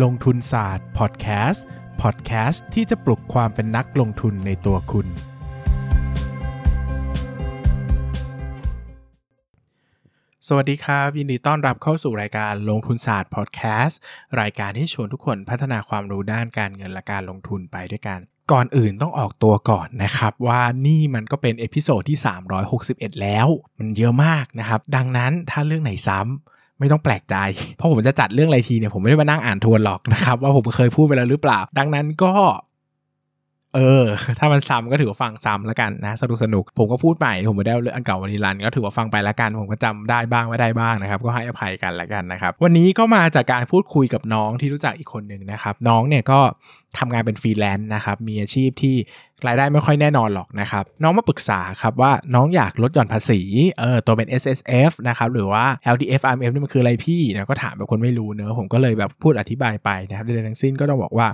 ลงทุนศาสตร์พอดแคสต์พอดแคสต์ที่จะปลุกความเป็นนักลงทุนในตัวคุณ สวัสดีครับ ยินดีต้อนรับเข้าสู่รายการลงทุนศาสตร์พอดแคสต์รายการที่ชวนทุกคนพัฒนาความรู้ด้านการเงินและการลงทุนไปด้วยกัน ก่อนอื่นต้องออกตัวก่อนนะครับว่านี่มันก็เป็น episode ที่ 361 แล้ว มันเยอะมากนะครับ ดังนั้นถ้าเรื่องไหนซ้ำ ไม่ต้องแปลกใจ เพราะผมจะจัดเรื่องอะไรทีเนี่ยผมไม่ได้มานั่งอ่านทวนหรอกนะครับว่าผมเคยพูดไปแล้วหรือเปล่า ดังนั้นก็ เออ ถ้ามันซ้ำก็ถือว่าฟังซ้ำแล้วกันนะสนุกสนุกผมก็พูดใหม่ผมไม่ได้เรื่องอันเก่าวันนี้รันก็ถือว่าฟังไปแล้วกันผมก็จำได้บ้างไม่ได้บ้างนะครับก็ให้อภัยกันแล้วกันนะครับวันนี้ก็มาจากการพูดคุยกับน้องที่รู้จักอีกคนหนึ่งนะครับน้องเนี่ยก็ทำงานเป็นฟรีแลนซ์นะครับมีอาชีพที่รายได้ไม่ค่อยแน่นอนหรอกนะครับน้องมาปรึกษาครับว่าน้องอยากลดหย่อนภาษีเออตัวเป็น S S F นะครับหรือว่า L D F R M F นี่มันคืออะไรพี่นะก็ถามแบบคนไม่รู้เนอะผมก็เลยแบบพูดอธิบายไปนะครับในทั้งสิ้นก็ต้องบอกว่า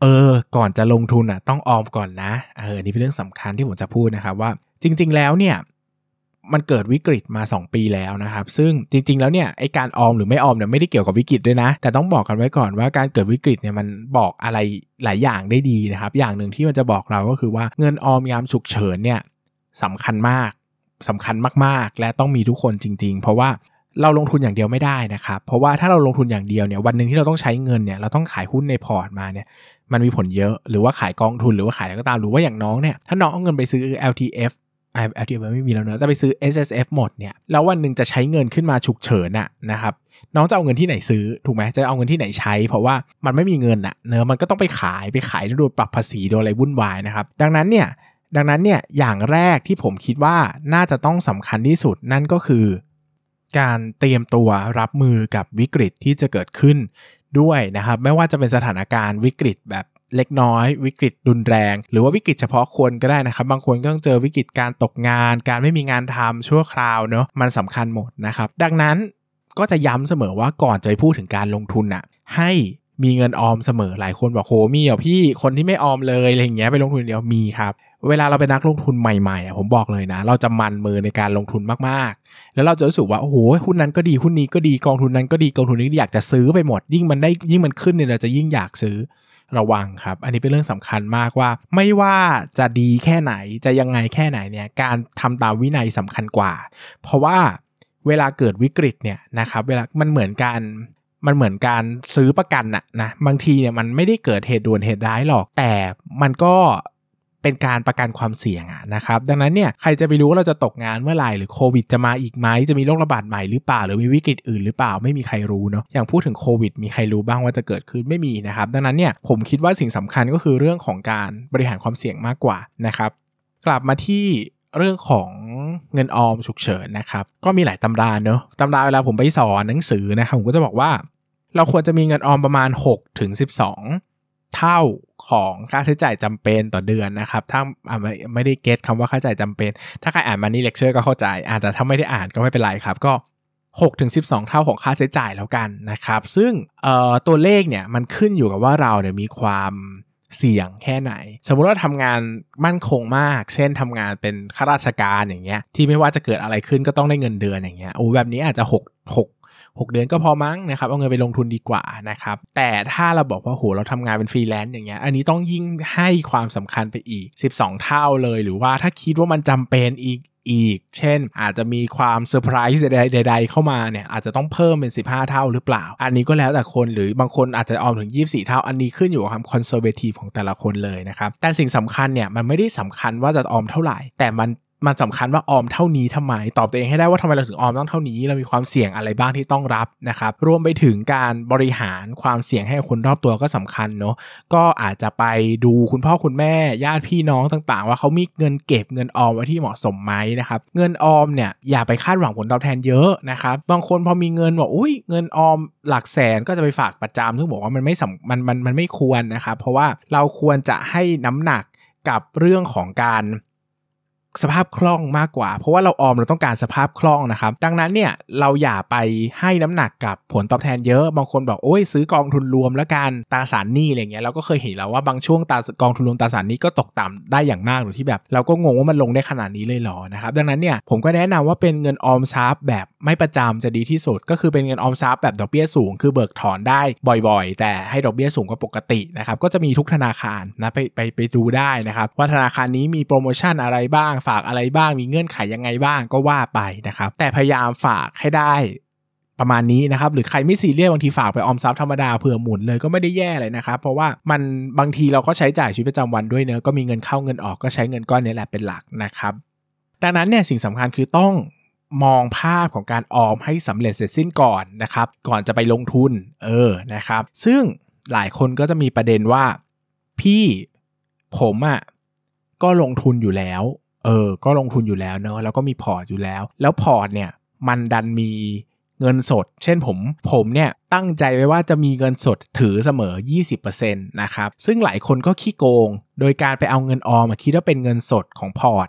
เออ ก่อนจะลงทุนอะต้องออมก่อนนะเออนี่เป็นเรื่องสำคัญที่ผมจะพูดนะครับว่า จริง ๆ แล้วเนี่ยมันเกิดวิกฤตมา 2 ปีแล้วนะครับ ซึ่งจริง ๆ แล้วเนี่ยไอการออมหรือไม่ออมเนี่ยไม่ได้เกี่ยวกับวิกฤตด้วยนะ แต่ต้องบอกกันไว้ก่อนว่าการเกิดวิกฤตเนี่ยมันบอกอะไรหลายอย่างได้ดีนะครับ อย่างหนึ่งที่มันจะบอกเราก็คือว่าเงินออมยามฉุกเฉินเนี่ยสำคัญมากสำคัญมากๆ และต้องมีทุกคนจริง ๆ เพราะว่าเราลงทุนอย่างเดียวไม่ได้นะครับ เพราะว่าถ้าเราลงทุนอย่างเดียวเนี่ยวันหนึ่งที่เราต้องใช้เงินเนี่ยเราต้องขายหุ้นในพอร์ตมาเนี่ย มันมีผลเยอะหรือว่าขายกองทุนหรือว่าขายอะไรก็ตามหรือว่าอย่างน้องเนี่ยถ้าน้องเอาเงินไปซื้อ LTF อ่า LTF ไม่มีแล้วเนอะจะไปซื้อ S S F หมดเนี่ยแล้ววันหนึ่งจะใช้เงินขึ้นมาฉุกเฉินอะนะครับน้องจะเอาเงินที่ไหนซื้อถูกไหมจะเอาเงินที่ไหนใช้ เพราะว่ามันไม่มีเงินอะเนอะมันก็ต้องไปขายไปขายโดนปรับภาษีโดนอะไรวุ่นวายนะครับดังนั้นเนี่ยดังนั้นเนี่ยอย่างแรกที่ผมคิดว่าน่าจะต้องสำคัญที่สุดนั่นก็คือ การเตรียมตัวรับมือกับวิกฤตที่จะเกิดขึ้น ด้วยนะครับ ไม่ว่าจะเป็นสถานการณ์วิกฤตแบบเล็กน้อย วิกฤตรุนแรง หรือว่าวิกฤตเฉพาะคนก็ได้นะครับ บางคนก็ต้องเจอวิกฤตการตกงาน การไม่มีงานทำชั่วคราวเนาะมันสำคัญหมดนะครับ ดังนั้นก็จะย้ำเสมอว่าก่อนจะไปพูดถึงการลงทุนอะให้ มีเงินออมเสมอหลายคนบอกโหมีเหรอพี่คนที่ไม่ออมเลยอะไรอย่างเงี้ยไปลงทุนเดียวมีครับเวลาเราเป็นนักลงทุนใหม่ๆอะผมบอกเลยนะ เราจะมันมือในการลงทุนมากๆ แล้วเราจะรู้สึกว่าโอ้โหหุ้นนั้นก็ดีหุ้นนี้ก็ดีกองทุนนั้นก็ดีกองทุนนี้อยากจะซื้อไปหมด ยิ่งมันได้ยิ่งมันขึ้นเนี่ยเราจะยิ่งอยากซื้อระวังครับ อันนี้เป็นเรื่องสำคัญมากว่า ไม่ว่าจะดีแค่ไหนจะยังไงแค่ไหนเนี่ยการทำตามวินัยสำคัญกว่า เพราะว่าเวลาเกิดวิกฤตเนี่ยนะครับเวลามันเหมือนการ มันเหมือนการซื้อประกันอะนะบางทีเนี่ยมันไม่ได้เกิดเหตุด่วนเหตุร้ายหรอก แต่มันก็เป็นการประกันความเสี่ยงอะนะครับ ดังนั้นเนี่ยใครจะไปรู้ว่าเราจะตกงานเมื่อไหร่หรือโควิดจะมาอีกไหมจะมีโรคระบาดใหม่หรือเปล่าหรือมีวิกฤตอื่นหรือเปล่าไม่มีใครรู้เนาะอย่างพูดถึงโควิดมีใครรู้บ้างว่าจะเกิดขึ้นไม่มีนะครับ ดังนั้นเนี่ยผมคิดว่าสิ่งสำคัญก็คือเรื่องของการบริหารความเสี่ยงมากกว่านะครับ กลับมาที่ เรื่องของเงินออมฉุกเฉินนะครับ ก็มีหลายตำราเนอะตำราเวลาผมไปสอนหนังสือนะครับผมก็จะบอกว่า เราควรจะมีเงินออมประมาณ6ถึง12 เท่าของค่าใช้จ่ายจำเป็นต่อเดือนนะครับ ถ้าไม่ไม่ได้เก็ตคำว่าค่าใช้จ่ายจำเป็น ถ้าใครอ่านมานี่เลคเชอร์ก็เข้าใจอาแต่ถ้าไม่ได้อ่านก็ไม่เป็นไรครับ ก็6ถึง12 เท่าของค่าใช้จ่ายแล้วกันนะครับ ซึ่งตัวเลขเนี่ยมันขึ้นอยู่กับว่าเราเนี่ยมีความ เสี่ยงแค่ไหน สมมุติว่าทำงานมั่นคงมาก เช่นทำงานเป็นข้าราชการอย่างเงี้ย ที่ไม่ว่าจะเกิดอะไรขึ้นก็ต้องได้เงินเดือนอย่างเงี้ย โอ้แบบนี้อาจจะ6 6 6 เดือนก็พอมั้งนะครับ เอาเงินไปลงทุนดีกว่านะครับ แต่ถ้าเราบอกว่าโหเราทำงานเป็นฟรีแลนซ์อย่างเงี้ย อันนี้ต้องยิ่งให้ความสำคัญไปอีก 12 เท่าเลย หรือว่าถ้าคิดว่ามันจำเป็นอีก อีก เช่น อาจจะมีความเซอร์ไพรส์ใดๆเข้ามาเนี่ยอาจจะต้องเพิ่มเป็น 15 เท่าหรือเปล่า อันนี้ก็แล้วแต่คนหรือบางคนอาจจะออมถึง 24 เท่า อันนี้ขึ้นอยู่กับความ conservative ของแต่ละคนเลยนะครับแต่สิ่งสำคัญเนี่ยมันไม่ได้สำคัญว่าจะออมเท่าไหร่ แต่มัน มันสำคัญว่าออมเท่านี้ทำไม ตอบตัวเองให้ได้ว่าทำไมเราถึงออมต้องเท่านี้ เรามีความเสี่ยงอะไรบ้างที่ต้องรับนะครับรวมไปถึงการบริหารความเสี่ยงให้คนรอบตัวก็สำคัญเนาะก็อาจจะไปดูคุณพ่อคุณแม่ญาติพี่น้องต่างๆ ว่าเขามีเงินเก็บเงินออมไว้ที่เหมาะสมไหมนะครับเงินออมเนี่ยอย่าไปคาดหวังผลตอบแทนเยอะนะครับบางคนพอมีเงินบอกอุ้ยเงินออมหลักแสนก็จะไปฝากประจำซึ่งบอกว่ามันไม่สมันมันมันไม่ควรนะครับเพราะว่าเราควรจะให้น้ำหนักกับเรื่องของการ สภาพคล่องมากกว่า เพราะว่าเราออมเราต้องการสภาพคล่องนะครับ ดังนั้นเนี่ยเราอย่าไปให้น้ำหนักกับผลตอบแทนเยอะบางคนบอกโอ้ยซื้อกองทุนรวมแล้วกันตราสารหนี้อะไรเงี้ยเราก็เคยเห็นแล้วว่าบางช่วงตากองทุนรวมตราสารหนี้ก็ตกต่ำได้อย่างมากหรือที่แบบ เราก็งงว่ามันลงได้ขนาดนี้เลยหรอนะครับดังนั้นเนี่ยผมก็แนะนำว่าเป็นเงินออมทรัพย์แบบไม่ประจำจะดีที่สุด ก็คือเป็นเงินออมทรัพย์แบบดอกเบี้ยสูง คือเบิกถอนได้บ่อย ๆ แต่ให้ดอกเบี้ยสูงกว่าปกตินะครับก็จะมีทุกธนาคารนะไปไปไปดูได้นะครับว่าธนาคารนี้มีโปรโมชั่นอะไรบ้างฝากอะไรบ้างมีเงื่อนไขยังไงบ้างก็ว่าไปนะครับ แต่พยายามฝากให้ได้ประมาณนี้นะครับหรือใครไม่ซีเรียสบางทีฝากไปออมทรัพย์ธรรมดาเผื่อหมุนเลยก็ไม่ได้แย่เลยนะครับ เพราะว่ามันบางทีเราก็ใช้จ่ายชีวิตประจำวันด้วยเนอะก็มีเงินเข้าเงินออกก็ใช้เงินก้อนนี้แหละเป็นหลักนะครับ ดังนั้นเนี่ยสิ่งสำคัญคือต้องมองภาพของการออมให้สำเร็จเสร็จสิ้นก่อนนะครับ ก่อนจะไปลงทุนเออนะครับ ซึ่งหลายคนก็จะมีประเด็นว่าพี่ผมอะ่ะก็ลงทุนอยู่แล้ว เออ ก็ลงทุนอยู่แล้วเนอะแล้วก็มีพอร์ตอยู่แล้ว แล้วพอร์ตเนี่ยมันดันมีเงินสด เช่นผมผมเนี่ยตั้งใจไว้ว่าจะมีเงินสดถือเสมอ 20%นะครับ ซึ่งหลายคนก็ขี้โกง โดยการไปเอาเงินออมมาคิดว่าเป็นเงินสดของพอร์ต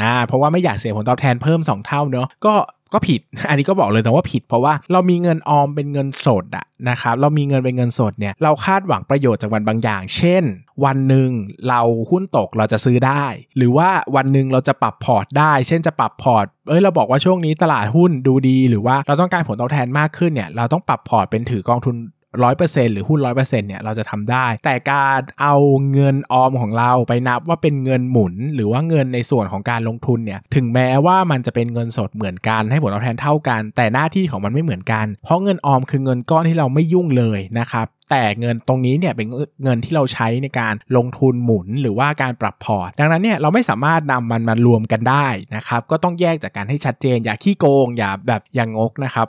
อ่าเพราะว่าไม่อยากเสียผลตอบแทนเพิ่ม 2 เท่าเนอะก็ก็ผิด อันนี้ก็บอกเลยแต่ว่าผิดเพราะว่าเรามีเงินออมเป็นเงินสดอะนะครับ เรามีเงินเป็นเงินสดเนี่ย เราคาดหวังประโยชน์จากมันบางอย่าง เช่น วันหนึ่งเราหุ้นตกเราจะซื้อได้ หรือว่าวันหนึ่งเราจะปรับพอร์ตได้ เช่นจะปรับพอร์ต เอ้ยเราบอกว่าช่วงนี้ตลาดหุ้นดูดี หรือว่าเราต้องการผลตอบแทนมากขึ้นเนี่ย เราต้องปรับพอร์ตเป็นถือกองทุน ร้อยเปอร์เซ็นต์หรือหุ้นร้อยเปอร์เซ็นต์เนี่ยเราจะทำได้ แต่การเอาเงินออมของเราไปนับว่าเป็นเงินหมุน หรือว่าเงินในส่วนของการลงทุนเนี่ยถึงแม้ว่ามันจะเป็นเงินสดเหมือนกันให้ผลตอบแทนเท่ากัน แต่หน้าที่ของมันไม่เหมือนกัน เพราะเงินออมคือเงินก้อนที่เราไม่ยุ่งเลยนะครับแต่เงินตรงนี้เนี่ยเป็นเงินที่เราใช้ในการลงทุนหมุนหรือว่าการปรับพอร์ตดังนั้นเนี่ยเราไม่สามารถนำมันมารวมกันได้นะครับก็ต้องแยกจากการให้ชัดเจนอย่าขี้โกงอย่าแบบอย่างงกนะครับ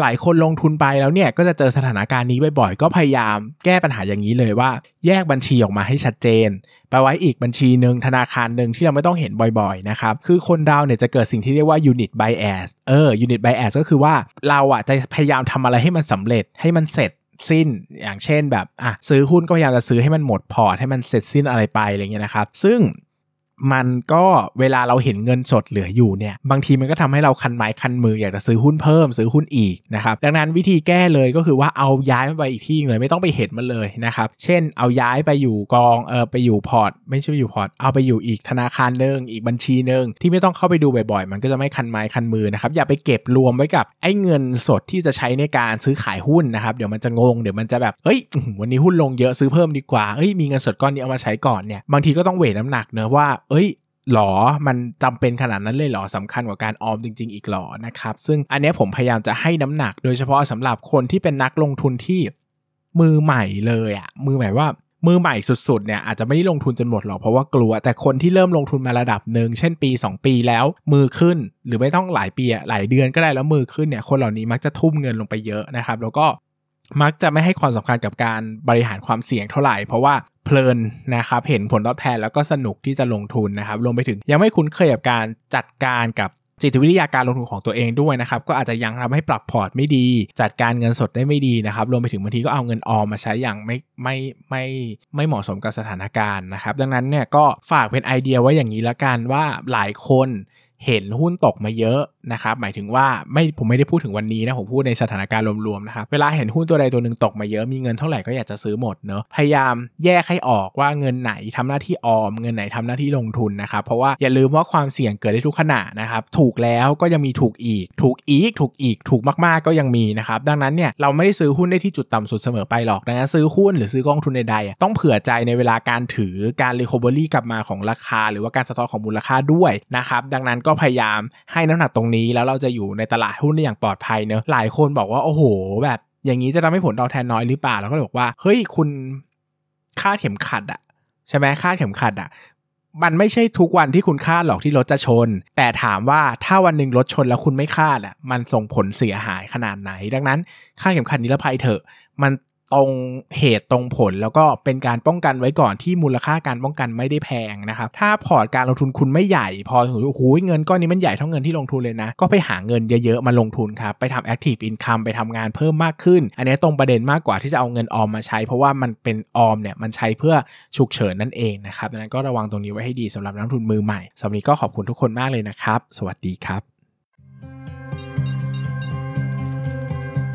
หลายคนลงทุนไปแล้วเนี่ยก็จะเจอสถานการณ์นี้บ่อยๆ ก็พยายามแก้ปัญหาอย่างนี้เลยว่า แยกบัญชีออกมาให้ชัดเจน ไปไว้อีกบัญชีหนึ่งธนาคารหนึ่งที่เราไม่ต้องเห็นบ่อยๆนะครับคือคนเราเนี่ยจะเกิดสิ่งที่เรียกว่า unit bias เออ unit bias ก็คือว่าเราอะจะพยายามทำอะไรให้มันสำเร็จให้มันเสร็จสิ้นอย่างเช่นแบบอะซื้อหุ้นก็พยายามจะซื้อให้มันหมดพอร์ตให้มันเสร็จสิ้นอะไรไปอะไรเงี้ยนะครับซึ่ง มันก็เวลาเราเห็นเงินสดเหลืออยู่เนี่ยบางทีมันก็ทำให้เราคันไม้คันมืออยากจะซื้อหุ้นเพิ่มซื้อหุ้นอีกนะครับดังนั้นวิธีแก้เลยก็คือว่าเอาย้ายมันไปอีกที่เลยไม่ต้องไปเห็นมันเลยนะครับเช่นเอาย้ายไปอยู่กองเออไปอยู่พอร์ต ไม่ใช่ไปอยู่พอร์ต เอาไปอยู่อีกธนาคารหนึ่งอีกบัญชีหนึ่งที่ไม่ต้องเข้าไปดูบ่อยๆ มันก็จะไม่คันไม้คันมือนะครับอย่าไปเก็บรวมไว้กับไอ้เงินสดที่จะใช้ในการซื้อขายหุ้นนะครับเดี๋ยวมันจะงงเดี๋ยวมันจะแบบเฮ้ยวันนี้หุ้นลงเยอะซื้อเพิ่มดีกว่าเฮ้ยมีเงินสดก้อนนี้เอามาใช้ก่อนเนี่ยบางทีก็ต้องเวทน้ำหนักเนอะว่าเอ้ยหรอ มันจำเป็นขนาดนั้นเลยหรอสำคัญกว่าการออมจริง ๆ อีกหรอนะครับ ซึ่งอันนี้ผมพยายามจะให้น้ำหนัก โดยเฉพาะสำหรับคนที่เป็นนักลงทุนที่มือใหม่เลยอะมือใหม่ว่ามือใหม่สุดๆเนี่ยอาจจะไม่ได้ลงทุนจนหมดหรอกเพราะว่ากลัว แต่คนที่เริ่มลงทุนมาระดับหนึ่งเช่นปี 2 ปีแล้ว มือขึ้นหรือไม่ต้องหลายปีหลายเดือนก็ได้แล้วมือขึ้นเนี่ยคนเหล่านี้มักจะทุ่มเงินลงไปเยอะนะครับ แล้วก็ มักจะไม่ให้ความสำคัญกับการบริหารความเสี่ยงเท่าไหร่ เพราะว่าเพลินนะครับเห็นผลตอบแทนแล้วก็สนุกที่จะลงทุนนะครับรวมไปถึงยังไม่คุ้นเคยกับการจัดการกับจิตวิทยาการลงทุนของตัวเองด้วยนะครับก็อาจจะยังทำให้ปรับพอร์ตไม่ดี จัดการเงินสดได้ไม่ดีนะครับรวมไปถึงบางทีก็เอาเงินออมมาใช้อย่างไม่ไม่ไม่ไม่เหมาะสมกับสถานการณ์นะครับดังนั้นเนี่ยก็ฝากเป็นไอเดียไว้อย่างนี้ละกันว่าหลายคนเห็นหุ้นตกมาเยอะ นะครับหมายถึงว่าไม่ผมไม่ได้พูดถึงวันนี้นะผมพูดในสถานการณ์รวมๆนะครับเวลาเห็นหุ้นตัวใดตัวหนึ่งตกมาเยอะมีเงินเท่าไหร่ก็อยากจะซื้อหมดเนอะพยายามแยกให้ออกว่าเงินไหนทำหน้าที่ออม เงินไหนทำหน้าที่ลงทุนนะครับเพราะว่าอย่าลืมว่าความเสี่ยงเกิดได้ทุกขณะนะครับถูกแล้วก็ยังมีถูกอีก ถูกอีก ถูกอีกถูกมากๆก็ยังมีนะครับดังนั้นเนี่ยเราไม่ได้ซื้อหุ้นได้ที่จุดต่ำสุดเสมอไปหรอกดังนั้นซื้อหุ้นหรือซื้อกองทุนใดๆต้องเผื่อใจในเวลาการถือการ recovery กลับมาของราคา หรือว่าการสะท้อนของมูลค่าด้วยนะครับดังนั้นก็พยายามให้น้ำหนักตรงนี้แล้วเราจะอยู่ในตลาดหุ้นได้อย่างปลอดภัยเนอะหลายคนบอกว่าโอ้โห แบบอย่างนี้จะทำให้ผลตอบแทนน้อยหรือเปล่าเราก็เลยบอกว่าเฮ้ยคุณคาดเข็มขัดอะใช่ไหมคาดเข็มขัดอะมันไม่ใช่ทุกวันที่คุณคาดหรอกที่รถจะชน แต่ถามว่าถ้าวันหนึ่งรถชนแล้วคุณไม่คาดอะ มันส่งผลเสียหายขนาดไหน ดังนั้นคาดเข็มขัดนิรภัยเถอะ มัน ตรงเหตุตรงผลแล้วก็เป็นการป้องกันไว้ก่อนที่มูลค่าการป้องกันไม่ได้แพงนะครับถ้าพอร์ตการลงทุนคุณไม่ใหญ่ พอถึงโอ้โหเงินก้อนนี้มันใหญ่เท่าเงินที่ลงทุนเลยนะ ก็ไปหาเงินเยอะๆมาลงทุนครับไปทำ active income ไปทำงานเพิ่มมากขึ้น อันนี้ตรงประเด็นมากกว่าที่จะเอาเงินออมมาใช้ เพราะว่ามันเป็นออมเนี่ยมันใช้เพื่อฉุกเฉินนั่นเองนะครับดังนั้นก็ระวังตรงนี้ไว้ให้ดีสำหรับนักทุนมือใหม่สำหรับนี้ก็ขอบคุณทุกคนมากเลยนะครับ สวัสดีครับ